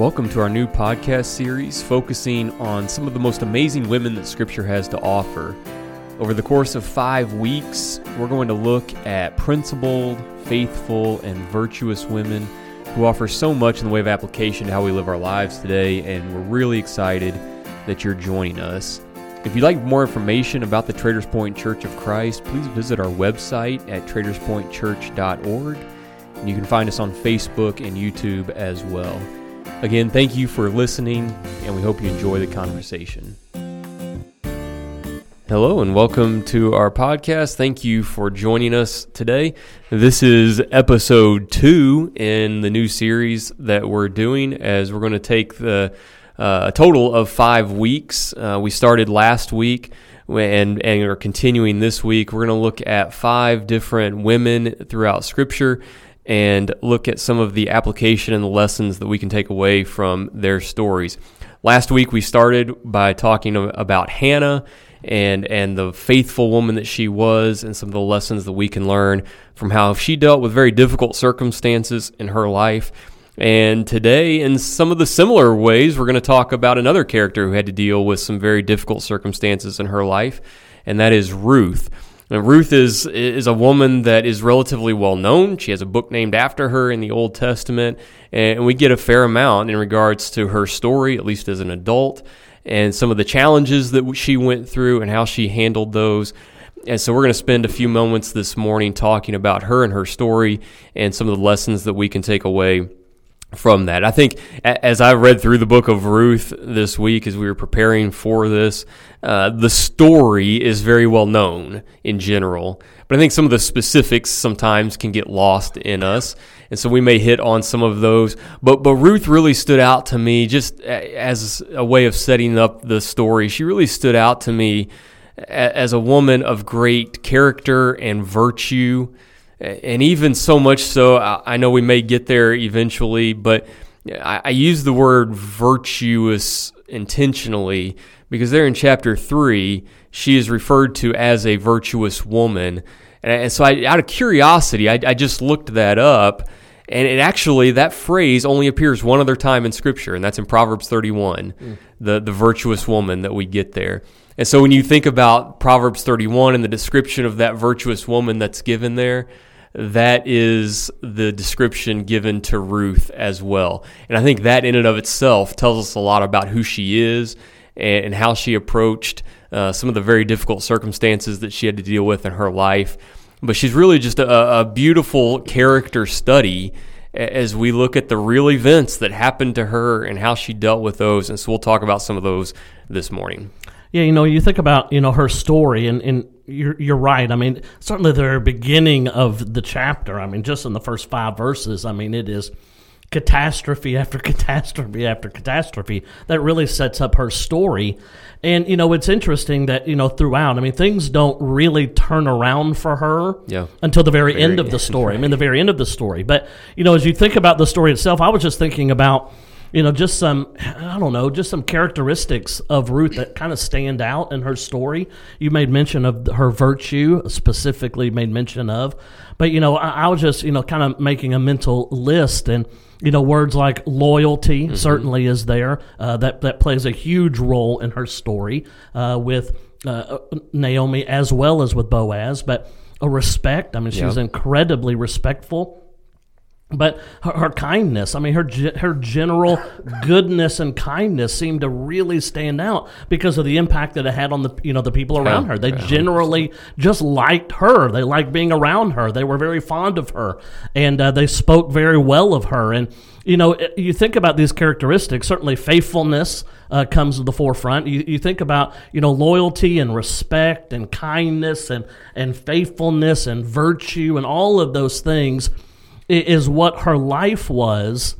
Welcome to our new podcast series focusing on some of the most amazing women that Scripture has to offer. Over the course of five weeks, we're going to look at principled, faithful, and virtuous women who offer so much in the way of application to how we live our lives today, and we're really excited that you're joining us. If you'd like more information about the Traders Point Church of Christ, please visit our website at traderspointchurch.org. And you can find us on Facebook and YouTube as well. Again, thank you for listening, and we hope you enjoy the conversation. Hello, and welcome to our podcast. Thank you for joining us today. This is episode two in the new series that we're doing, as we're going to take the uh, a total of five weeks. Uh, we started last week and and are continuing this week. We're going to look at five different women throughout Scripture and look at some of the application and the lessons that we can take away from their stories. Last week we started by talking about Hannah and and the faithful woman that she was and some of the lessons that we can learn from how she dealt with very difficult circumstances in her life. And today, in some of the similar ways, we're going to talk about another character who had to deal with some very difficult circumstances in her life, and that is Ruth. Ruth is is a woman that is relatively well known. She has a book named after her in the Old Testament, and we get a fair amount in regards to her story, at least as an adult, and some of the challenges that she went through and how she handled those. And so we're going to spend a few moments this morning talking about her and her story and some of the lessons that we can take away from that. I think as I read through the book of Ruth this week as we were preparing for this, uh, the story is very well known in general. But I think some of the specifics sometimes can get lost in us. And so we may hit on some of those. But, but Ruth really stood out to me just as a way of setting up the story. She really stood out to me as a woman of great character and virtue and even so much so, I know we may get there eventually, but I, I use the word virtuous intentionally because there in chapter three, she is referred to as a virtuous woman. And so, I, out of curiosity, I, I just looked that up. And it actually, that phrase only appears one other time in Scripture, and that's in Proverbs 31, mm. the, the virtuous woman that we get there. And so when you think about Proverbs 31 and the description of that virtuous woman that's given there, that is the description given to Ruth as well. And I think that in and of itself tells us a lot about who she is and, how she approached uh, some of the very difficult circumstances that she had to deal with in her life. But she's really just a, a beautiful character study as we look at the real events that happened to her and how she dealt with those. And so we'll talk about some of those this morning. Yeah, you know, you think about you know her story, and, and you're you're right. I mean, certainly the beginning of the chapter. I mean, just in the first five verses, I mean, it is catastrophe after catastrophe after catastrophe that really sets up her story. And you know, it's interesting that you know throughout. I mean, things don't really turn around for her yeah. until the very, very end of the story. Right. I mean, the very end of the story. But you know, as you think about the story itself, I was just thinking about you know, just some, I don't know, just some characteristics of Ruth that kind of stand out in her story. You made mention of her virtue, specifically made mention of. But, you know, I, I was just, you know, kind of making a mental list and, you know, words like loyalty mm-hmm. certainly is there. Uh, that, that plays a huge role in her story uh, with uh, Naomi as well as with Boaz. But a respect, I mean, she's yep. incredibly respectful but her, her, kindness, I mean, her her general goodness and kindness seemed to really stand out because of the impact that it had on the you know the people around her. They generally just liked her. They liked being around her. They were very fond of her, and uh, they spoke very well of her. And you know, you think about these characteristics. Certainly, faithfulness uh, comes to the forefront. You, you think about you know loyalty and respect and kindness and and faithfulness and virtue and all of those things is what her life was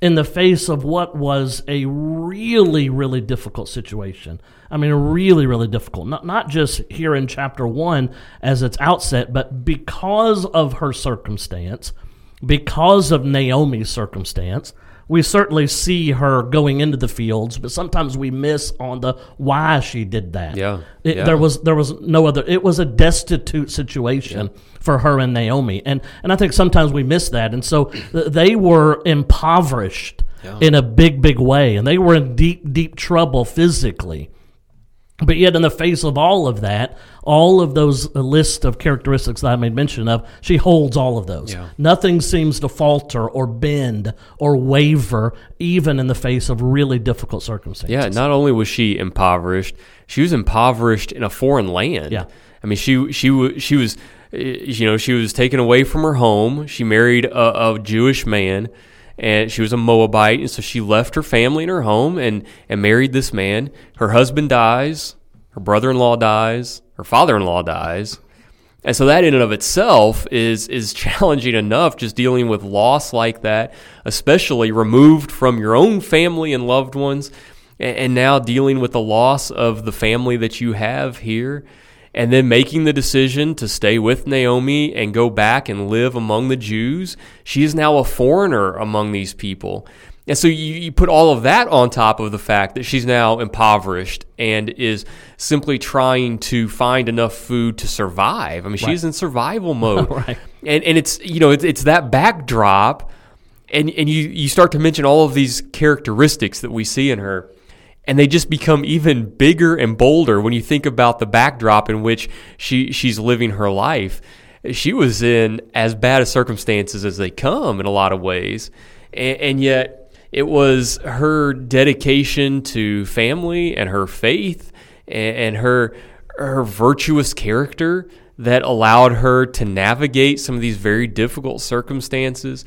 in the face of what was a really, really difficult situation. I mean, really, really difficult. Not, not just here in chapter one as its outset, but because of her circumstance, because of Naomi's circumstance, we certainly see her going into the fields, but sometimes we miss on the why she did that. Yeah, it, yeah. there was there was no other. It was a destitute situation yeah. for her and Naomi, and and I think sometimes we miss that, and so they were impoverished in a big, big way. And they were in deep, deep trouble physically. But yet, in the face of all of that, all of those list of characteristics that I made mention of, she holds all of those. Yeah. Nothing seems to falter or bend or waver, even in the face of really difficult circumstances. Yeah, not only was she impoverished, she was impoverished in a foreign land. Yeah. I mean, she she she was, uh, you know, she was taken away from her home. She married a, a Jewish man, and she was a Moabite, and so she left her family and her home and and married this man. Her husband dies, her brother-in-law dies, her father-in-law dies. And so that in and of itself is is challenging enough just dealing with loss like that, especially removed from your own family and loved ones, and now dealing with the loss of the family that you have here, and then making the decision to stay with Naomi and go back and live among the Jews. She is now a foreigner among these people. And so you, you put all of that on top of the fact that she's now impoverished and is simply trying to find enough food to survive. I mean, she's in survival mode. Right. And and it's you know, it's, it's that backdrop and and you you start to mention all of these characteristics that we see in her and they just become even bigger and bolder when you think about the backdrop in which she she's living her life. She was in as bad a circumstances as they come in a lot of ways, and, and yet it was her dedication to family and her faith and, and her her virtuous character that allowed her to navigate some of these very difficult circumstances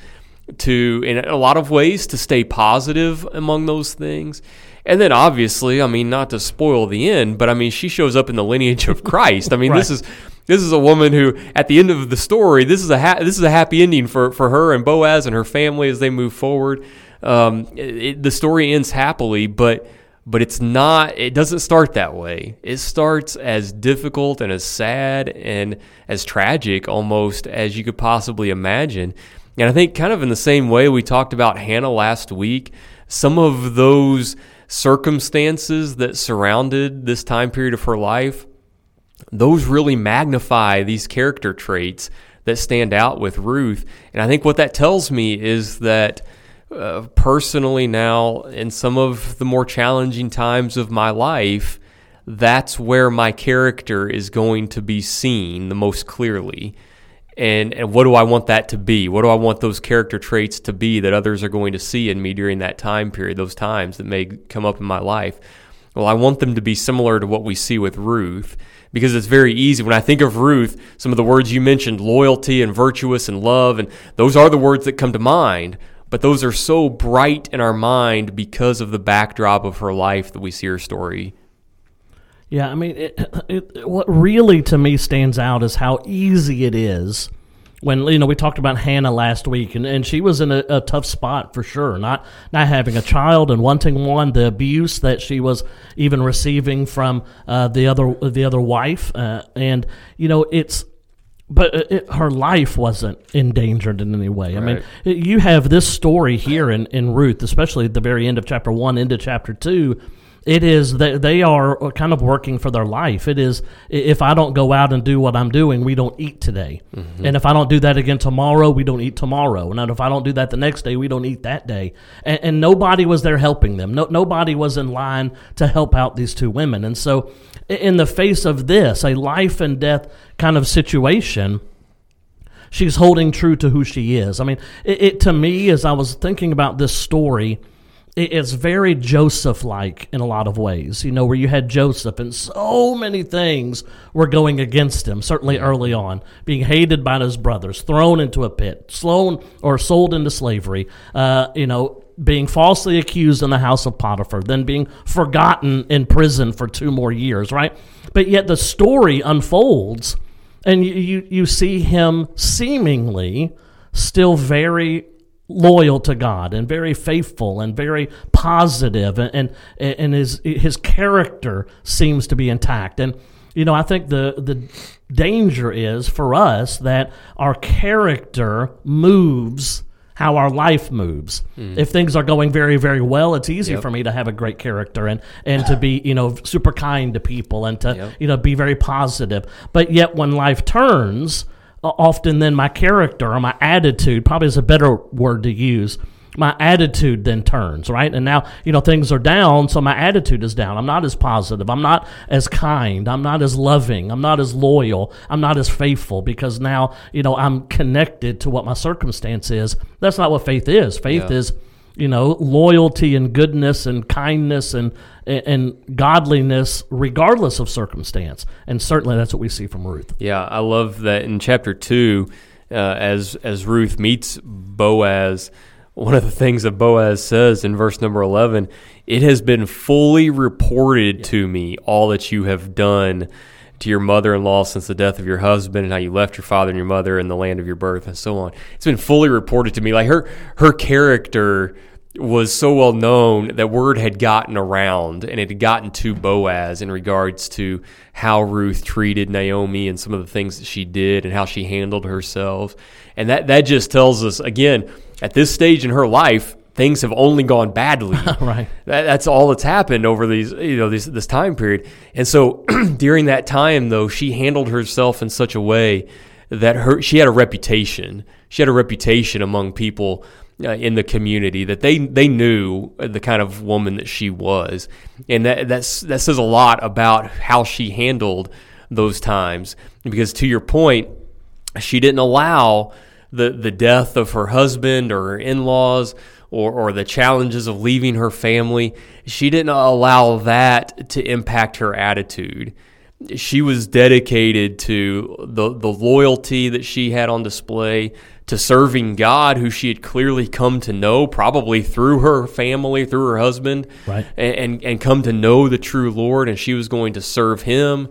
to in a lot of ways to stay positive among those things. And then obviously i mean not to spoil the end but i mean she shows up in the lineage of christ. I mean this is this is a woman who at the end of the story this is a ha- this is a happy ending for for her and boaz and her family as they move forward. Um, it, the story ends happily but but it's not it doesn't start that way. It starts as difficult and as sad and as tragic almost as you could possibly imagine and i think kind of in the same way we talked about hannah last week some of those circumstances that surrounded this time period of her life those really magnify these character traits that stand out with Ruth. And I think what that tells me is that uh, personally now, in some of the more challenging times of my life, that's where my character is going to be seen the most clearly. And, and what do I want that to be? What do I want those character traits to be that others are going to see in me during that time period, those times that may come up in my life? Well, I want them to be similar to what we see with Ruth because it's very easy. When I think of Ruth, some of the words you mentioned, loyalty and virtuous and love, and those are the words that come to mind. But those are so bright in our mind because of the backdrop of her life that we see her story. Yeah, I mean, it, it, what really to me stands out is how easy it is when you know we talked about Hannah last week, and, and she was in a, a tough spot for sure. Not not having a child and wanting one, the abuse that she was even receiving from uh, the other the other wife, uh, and you know it's. But it, it- her life wasn't endangered in any way. I mean, it- you have this story here in, in Ruth, especially at the very end of chapter one into chapter two. It is that they are kind of working for their life. It is if I don't go out and do what I'm doing, we don't eat today, mm-hmm. and if I don't do that again tomorrow, we don't eat tomorrow, and if I don't do that the next day, we don't eat that day. And, and nobody was there helping them. No, nobody was in line to help out these two women. And so, in the face of this, a life and death kind of situation, she's holding true to who she is. I mean, it, it to me, as I was thinking about this story, it's very Joseph-like in a lot of ways. You know, where you had Joseph, and so many things were going against him. Certainly early on, being hated by his brothers, thrown into a pit, slown or sold into slavery. Uh, you know. Being falsely accused in the house of Potiphar, then being forgotten in prison for two more years, right? But yet the story unfolds and you, you, you see him seemingly still very loyal to God and very faithful and very positive and, and, and his, his character seems to be intact. And, you know, I think the, the danger is for us that our character moves how our life moves. Hmm. If things are going very, very well, it's easy Yep. for me to have a great character and, and to be, you know, super kind to people and to, Yep. you know, be very positive. But yet when life turns, often then my character or my attitude, probably is a better word to use, my attitude then turns, right? And now, you know, things are down, so my attitude is down. I'm not as positive. I'm not as kind. I'm not as loving. I'm not as loyal. I'm not as faithful because now, you know, I'm connected to what my circumstance is. That's not what faith is. Faith Yeah. is, you know, loyalty and goodness and kindness and and godliness regardless of circumstance. And certainly that's what we see from Ruth. Yeah, I love that in chapter two, uh, as as Ruth meets Boaz, one of the things that Boaz says in verse number eleven, it has been fully reported to me all that you have done to your mother-in-law since the death of your husband and how you left your father and your mother in the land of your birth and so on. It's been fully reported to me. Like her her character was so well known that word had gotten around and it had gotten to Boaz in regards to how Ruth treated Naomi and some of the things that she did and how she handled herself. And that, that just tells us, again, at this stage in her life, things have only gone badly. Right. That, that's all that's happened over these, you know, this, this time period. And so during that time, though, she handled herself in such a way that her she had a reputation. She had a reputation among people uh, in the community that they they knew the kind of woman that she was, and that that's that says a lot about how she handled those times. Because to your point, she didn't allow the the death of her husband or her in laws or or the challenges of leaving her family. She didn't allow that to impact her attitude she was dedicated to the the loyalty that she had on display to serving God, who she had clearly come to know, probably through her family, through her husband, Right. and and, come to know the true Lord, and she was going to serve Him,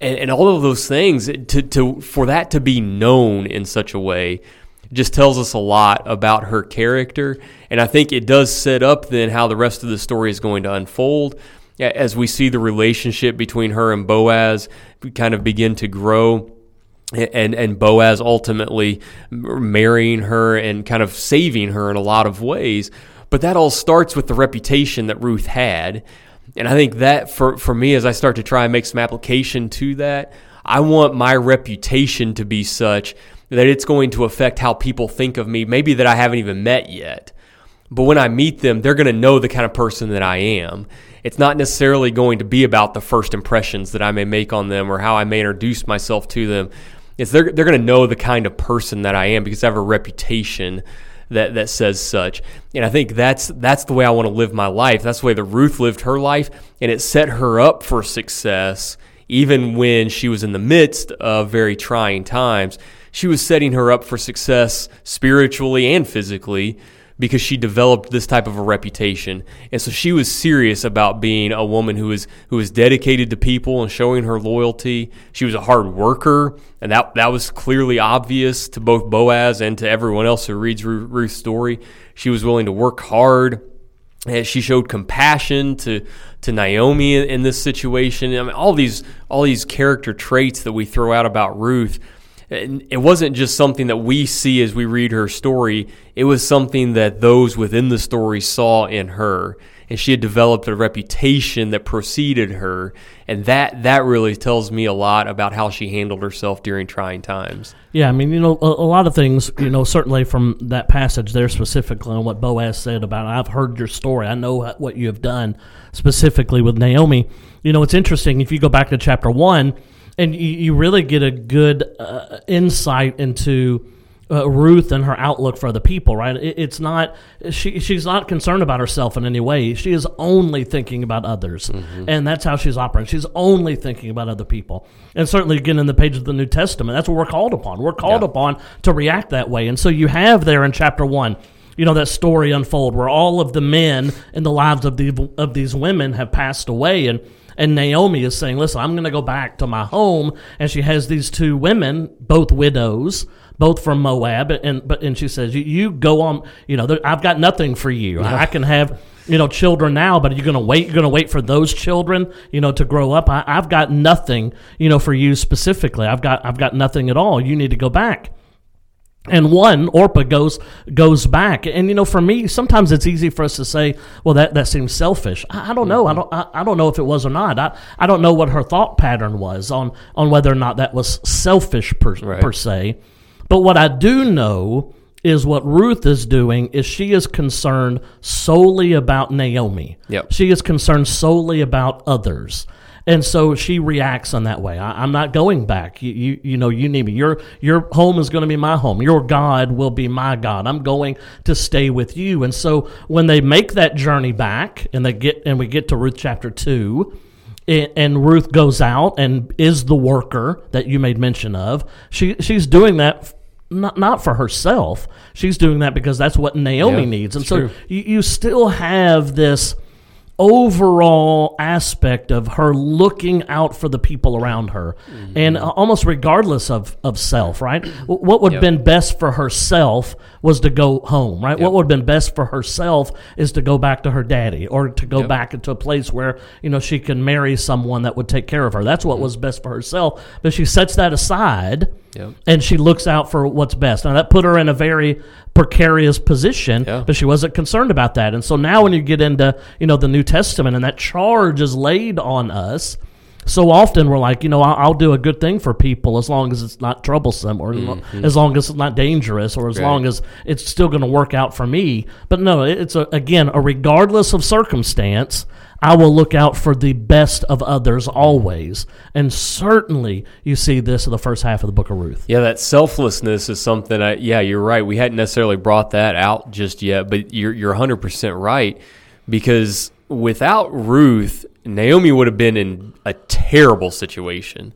and, and all of those things to to for that to be known in such a way just tells us a lot about her character, and I think it does set up then how the rest of the story is going to unfold. As we see the relationship between her and Boaz kind of begin to grow and and Boaz ultimately marrying her and kind of saving her in a lot of ways. But that all starts with the reputation that Ruth had. And I think that for for me as I start to try and make some application to that I want my reputation to be such that it's going to affect how people think of me maybe that I haven't even met yet but when I meet them, they're going to know the kind of person that I am. It's not necessarily going to be about the first impressions that I may make on them or how I may introduce myself to them. It's they're, they're going to know the kind of person that I am because I have a reputation that, that says such. And I think that's that's the way I want to live my life. That's the way that Ruth lived her life, and it set her up for success even when she was in the midst of very trying times. She was setting her up for success spiritually and physically because she developed this type of a reputation. And so she was serious about being a woman who was who was dedicated to people and showing her loyalty. She was a hard worker, and that that was clearly obvious to both Boaz and to everyone else who reads Ruth's story. She was willing to work hard. And she showed compassion to to Naomi in, this situation. I mean, all these all these character traits that we throw out about Ruth it wasn't just something that we see as we read her story. It was something that those within the story saw in her. And she had developed a reputation that preceded her. And that, that really tells me a lot about how she handled herself during trying times. Yeah, I mean, you know, a, a lot of things, you know, certainly from that passage there specifically on what Boaz said about, I've heard your story. I know what- what you have done specifically with Naomi. You know, it's interesting if you go back to chapter one and you, you really get a good uh, insight into uh, Ruth and her outlook for other people, right? It, it's not she she's not concerned about herself in any way. She is only thinking about others, and that's how she's operating. She's only thinking about other people, and certainly again in the pages of the New Testament, that's what we're called upon. We're called Yeah. upon to react that way, and so you have there in chapter one. You know that story unfold where all of the men in the lives of the of these women have passed away, and and Naomi is saying, "Listen, I'm going to go back to my home." And she has these two women, both widows, both from Moab, and but and she says, "You, you go on. You know, there, I've got nothing for you. I, I can have." You know, children now, but you're gonna wait. You're gonna wait for those children, you know, to grow up. I, I've got nothing, you know, for you specifically. I've got, I've got nothing at all. You need to go back and one Orpah goes goes back, and you know, for me, sometimes it's easy for us to say, "Well, that, that seems selfish." I, I don't know. I mm-hmm. don't. I, I don't know if it was or not. I, I don't know what her thought pattern was on on whether or not that was selfish per, Right. per se. But what I do know is what Ruth is doing is she is concerned solely about Naomi. Yep. She is concerned solely about others. And so she reacts on that way. I, am not going back. You, you, you know, you need me. Your, your home is going to be my home. Your God will be my God. I'm going to stay with you. And so when they make that journey back, and they get, and we get to Ruth chapter two, and Ruth goes out and is the worker that you made mention of. She she's doing that not not for herself. She's doing that because that's what Naomi Yeah, needs. And so true. you, you still have this overall aspect of her looking out for the people around her and uh, almost regardless of, of self right what would have Yep. been best for herself was to go home right what would have been best for herself is to go back to her daddy or to go Yep. back into a place where you know she can marry someone that would take care of her that's Mm-hmm. what was best for herself but she sets that aside Yep. and she looks out for what's best. Now that put her in a very precarious position, Yeah. but she wasn't concerned about that. And so now when you get into, you know, the New Testament and that charge is laid on us, so often we're like, you know, I'll, I'll do a good thing for people as long as it's not troublesome or as long as it's not dangerous or as Mm-hmm. Right. long as it's still going to work out for me. But no, it's a, again, a regardless of circumstance, I will look out for the best of others always. And certainly you see this in the first half of the book of Ruth. Yeah, that selflessness is something. I, yeah, you're right. We hadn't necessarily brought that out just yet, but you're you're 100 percent right because without Ruth, Naomi would have been in a terrible situation.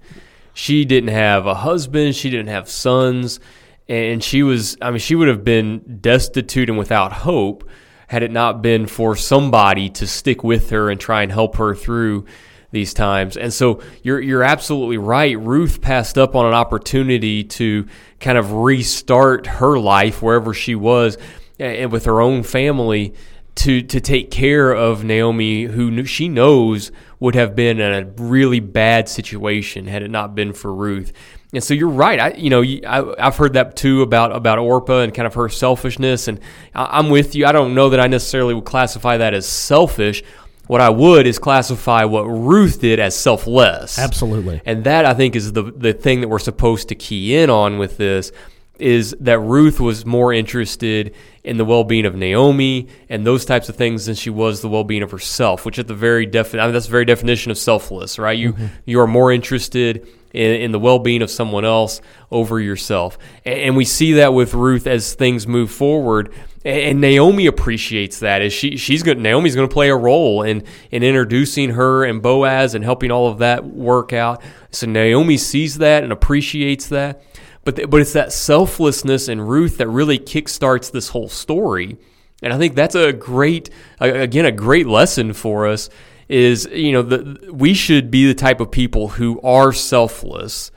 She didn't have a husband. She didn't have sons, and she was. I mean, she would have been destitute and without hope had it not been for somebody to stick with her and try and help her through these times. And so you're you're absolutely right. Ruth passed up on an opportunity to kind of restart her life wherever she was and with her own family to to take care of Naomi who knew, she knows would have been in a really bad situation had it not been for Ruth. And so you're right. I, you know, I, I've heard that too about about Orpah and kind of her selfishness. And I, I'm with you. I don't know that I necessarily would classify that as selfish. What I would is classify what Ruth did as selfless. Absolutely. And that I think is the the thing that we're supposed to key in on with this is that Ruth was more interested in the well-being of Naomi and those types of things than she was the well-being of herself, which at the very defi- I mean, that's the very definition of selfless, right? You mm-hmm. you are more interested in, in the well-being of someone else over yourself, and, and we see that with Ruth as things move forward. And and Naomi appreciates that. As she she's going Naomi's going to play a role in in introducing her and Boaz and helping all of that work out. So Naomi sees that and appreciates that. But but it's that selflessness in Ruth that really kickstarts this whole story. And I think that's a great again a great lesson for us is you know the, we should be the type of people who are selfless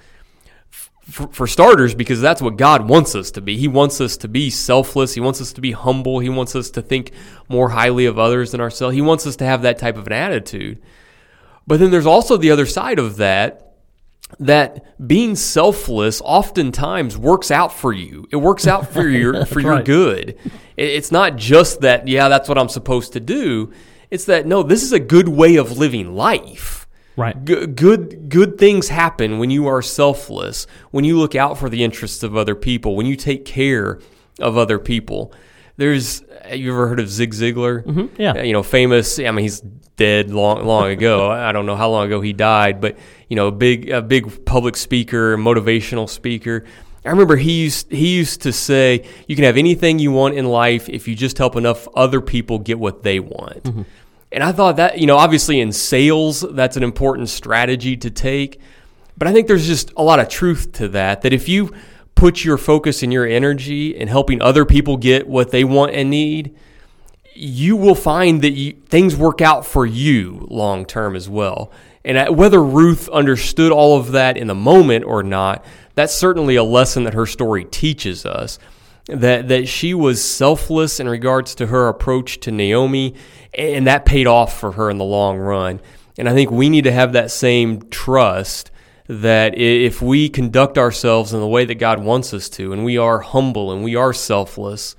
for starters, because that's what God wants us to be. He wants us to be selfless. He wants us to be humble. He wants us to think more highly of others than ourselves. He wants us to have that type of an attitude. But then there's also the other side of that that being selfless oftentimes works out for you. It works out for your for your right. good. It's not just that yeah, that's what I'm supposed to do. It's that no, this is a good way of living life. Right. G- good good things happen when you are selfless, when you look out for the interests of other people, when you take care of other people. There's you ever heard of Zig Ziglar? Mm-hmm, yeah. you know, famous. I mean, he's dead long long ago. I don't know how long ago he died, but you know, a big a big public speaker, motivational speaker. I remember he used he used to say, "You can have anything you want in life if you just help enough other people get what they want." And I thought that, you know, obviously in sales, that's an important strategy to take. But I think there's just a lot of truth to that. That if you put your focus and your energy in helping other people get what they want and need, you will find that you, things work out for you long term as well. And whether Ruth understood all of that in the moment or not, that's certainly a lesson that her story teaches us. That that she was selfless in regards to her approach to Naomi, and that paid off for her in the long run. And I think we need to have that same trust that if we conduct ourselves in the way that God wants us to, and we are humble and we are selfless,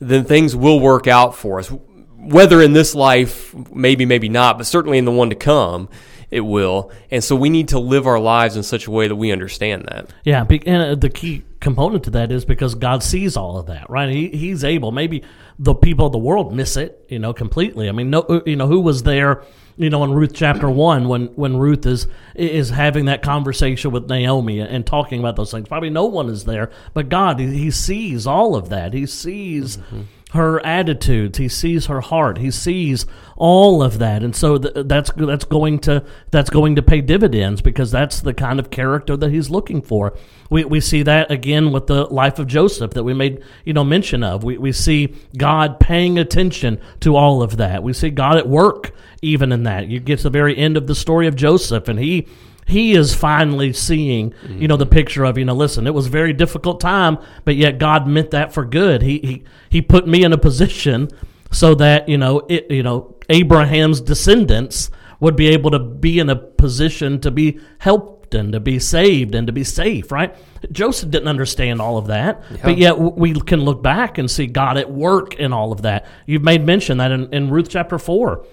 then things will work out for us. Whether in this life, maybe, maybe not, but certainly in the one to come, it will. And so we need to live our lives in such a way that we understand that. Yeah, and uh, the key component to that is because God sees all of that, right? He, he's able. Maybe the people of the world miss it, you know, completely. I mean, no, uh, you know, who was there, you know, in Ruth chapter one when when Ruth is is having that conversation with Naomi and talking about those things. Probably no one is there, but God, He, he sees all of that. He sees. Mm-hmm her attitudes. He sees her heart. He sees all of that, and so th- that's that's going to that's going to pay dividends because that's the kind of character that he's looking for. We we see that again with the life of Joseph that we made you know mention of. We we see God paying attention to all of that. We see God at work even in that. You get to the very end of the story of Joseph, and he he is finally seeing, mm-hmm. you know, the picture of, you know, listen, it was a very difficult time, but yet God meant that for good. He he he put me in a position so that, you know, it you know, Abraham's descendants would be able to be in a position to be helped and to be saved and to be safe, right? Joseph didn't understand all of that, yeah. but yet we can look back and see God at work in all of that. You've made mention that in, in Ruth chapter 4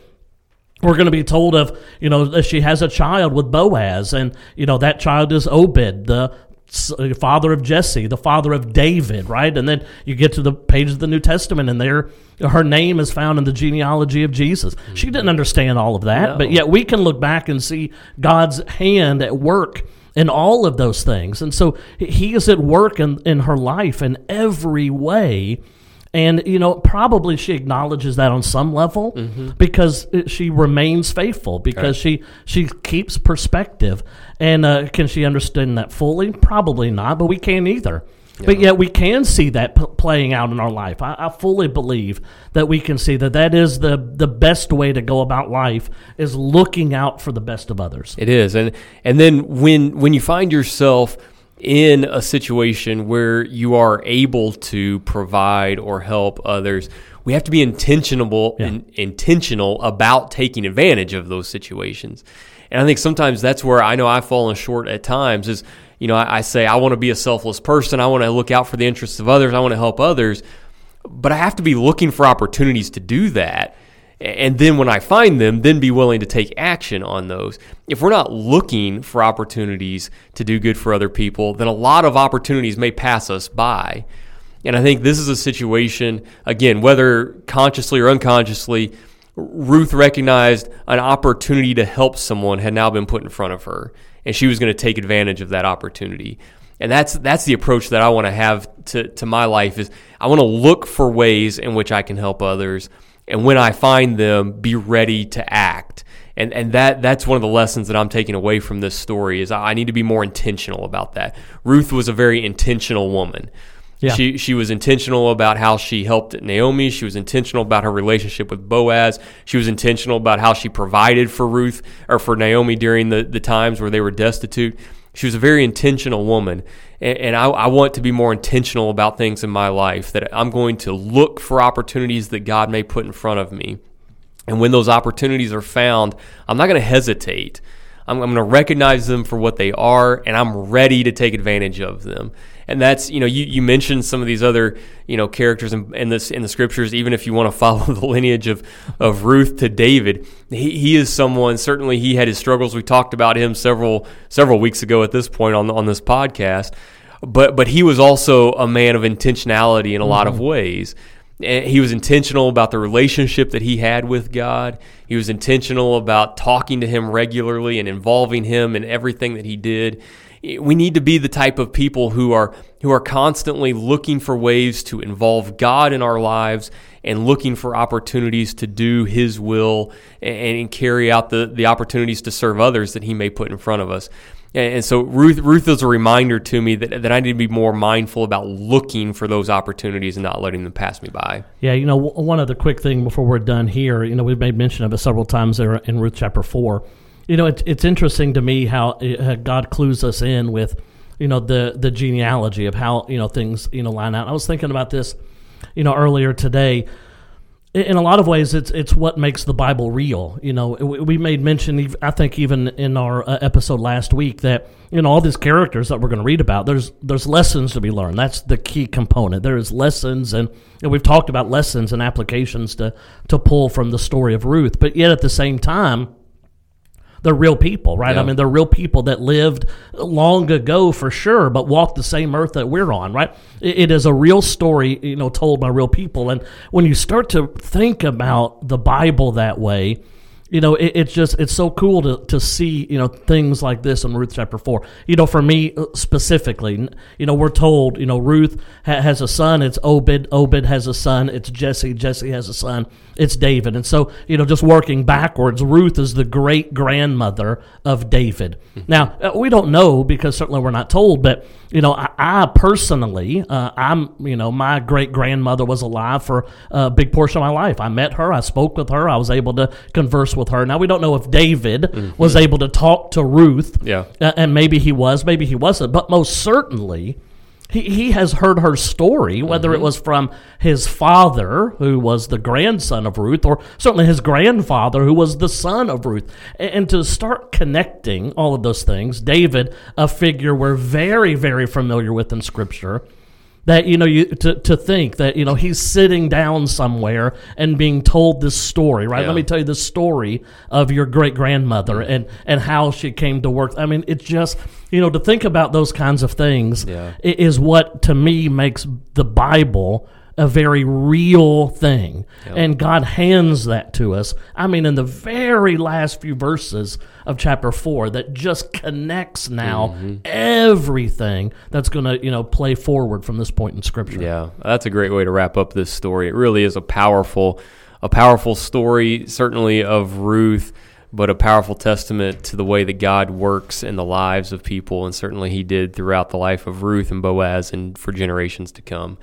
we're going to be told of, you know, that she has a child with Boaz, and, you know, that child is Obed, the father of Jesse, the father of David, right? And then you get to the pages of the New Testament, and there her name is found in the genealogy of Jesus. Mm-hmm. She didn't understand all of that, no. but yet we can look back and see God's hand at work in all of those things. And so he is at work in, in her life in every way and, you know, probably she acknowledges that on some level mm-hmm. because she remains faithful, because right. she, she keeps perspective. And uh, can she understand that fully? Probably not, but we can't either. Yeah. But yet we can see that p- playing out in our life. I, I, fully believe that we can see that that is the the best way to go about life is looking out for the best of others. It is, and and then when when you find yourself in a situation where you are able to provide or help others, we have to be intentional yeah. in, intentional about taking advantage of those situations. And I think sometimes that's where I know I've fallen short at times is, you know, I, I say I want to be a selfless person. I want to look out for the interests of others. I want to help others. But I have to be looking for opportunities to do that and then when I find them, then be willing to take action on those. If we're not looking for opportunities to do good for other people, then a lot of opportunities may pass us by. And I think this is a situation, again, whether consciously or unconsciously, Ruth recognized an opportunity to help someone had now been put in front of her, and she was going to take advantage of that opportunity. And that's that's the approach that I want to have to, to my life is I want to look for ways in which I can help others and when I find them, be ready to act. And and that that's one of the lessons that I'm taking away from this story is I need to be more intentional about that. Ruth was a very intentional woman. Yeah. She she was intentional about how she helped Naomi. She was intentional about her relationship with Boaz. She was intentional about how she provided for Ruth or for Naomi during the, the times where they were destitute. She was a very intentional woman. And, and I, I, want to be more intentional about things in my life, that I'm going to look for opportunities that God may put in front of me. And when those opportunities are found, I'm not going to hesitate. I'm, I'm going to recognize them for what they are, and I'm ready to take advantage of them and that's you know you, you mentioned some of these other you know characters in, in this in the scriptures even if you want to follow the lineage of of Ruth to David. He, he is someone certainly he had his struggles. We talked about him several several weeks ago at this point on on this podcast. But but he was also a man of intentionality in a lot mm-hmm. of ways he was intentional about the relationship that he had with God. He was intentional about talking to him regularly and involving him in everything that he did we need to be the type of people who are who are constantly looking for ways to involve God in our lives and looking for opportunities to do his will and, and carry out the, the opportunities to serve others that he may put in front of us. And so Ruth, Ruth is a reminder to me that, that I need to be more mindful about looking for those opportunities and not letting them pass me by. Yeah, you know, one other quick thing before we're done here. You know, we've made mention of it several times there in Ruth chapter 4 you know, it's it's interesting to me how uh, God clues us in with, you know, the the genealogy of how you know things you know line out. I was thinking about this, you know, earlier today. In a lot of ways, it's it's what makes the Bible real. You know, we made mention, I think, even in our uh, episode last week, that you know all these characters that we're going to read about. There's there's lessons to be learned. That's the key component. There is lessons, and, and we've talked about lessons and applications to to pull from the story of Ruth. But yet, at the same time, they're real people, right? Yeah. I mean, they're real people that lived long ago for sure, but walked the same earth that we're on, right? It, it is a real story, you know, told by real people. And when you start to think about the Bible that way, you know, it, it's just it's so cool to, to see you know things like this in Ruth chapter four. You know, for me uh, specifically, you know, we're told you know Ruth ha- has a son. It's Obed. Obed has a son. It's Jesse. Jesse has a son. It's David. And so you know, just working backwards, Ruth is the great grandmother of David. now uh, we don't know because certainly we're not told, but you know, I, I personally, uh, I'm, you know, my great grandmother was alive for a big portion of my life. I met her, I spoke with her, I was able to converse with her. Now we don't know if David was able to talk to Ruth, Yeah. uh, and maybe he was, maybe he wasn't, but most certainly. He, he has heard her story, whether it was from his father, who was the grandson of Ruth, or certainly his grandfather, who was the son of Ruth. And, and to start connecting all of those things, David, a figure we're very, very familiar with in Scripture, that you know you to, to think that you know he's sitting down somewhere and being told this story right Yeah. let me tell you the story of your great grandmother mm. and and how she came to work i mean it's just you know to think about those kinds of things Yeah. is what to me makes the bible a very real thing and god hands that to us i mean in the very last few verses of chapter 4 that just connects now mm-hmm. everything that's going to you know play forward from this point in scripture Yeah, that's a great way to wrap up this story. It really is a powerful, a powerful story, certainly of Ruth, but a powerful testament to the way that God works in the lives of people, and certainly He did throughout the life of Ruth and Boaz, and for generations to come.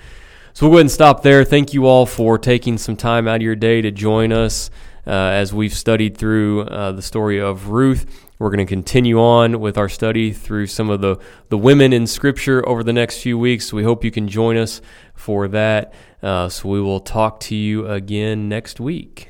So we'll go ahead and stop there. Thank you all for taking some time out of your day to join us uh, as we've studied through uh, the story of Ruth. We're going to continue on with our study through some of the, the women in Scripture over the next few weeks. We hope you can join us for that. Uh, so we will talk to you again next week.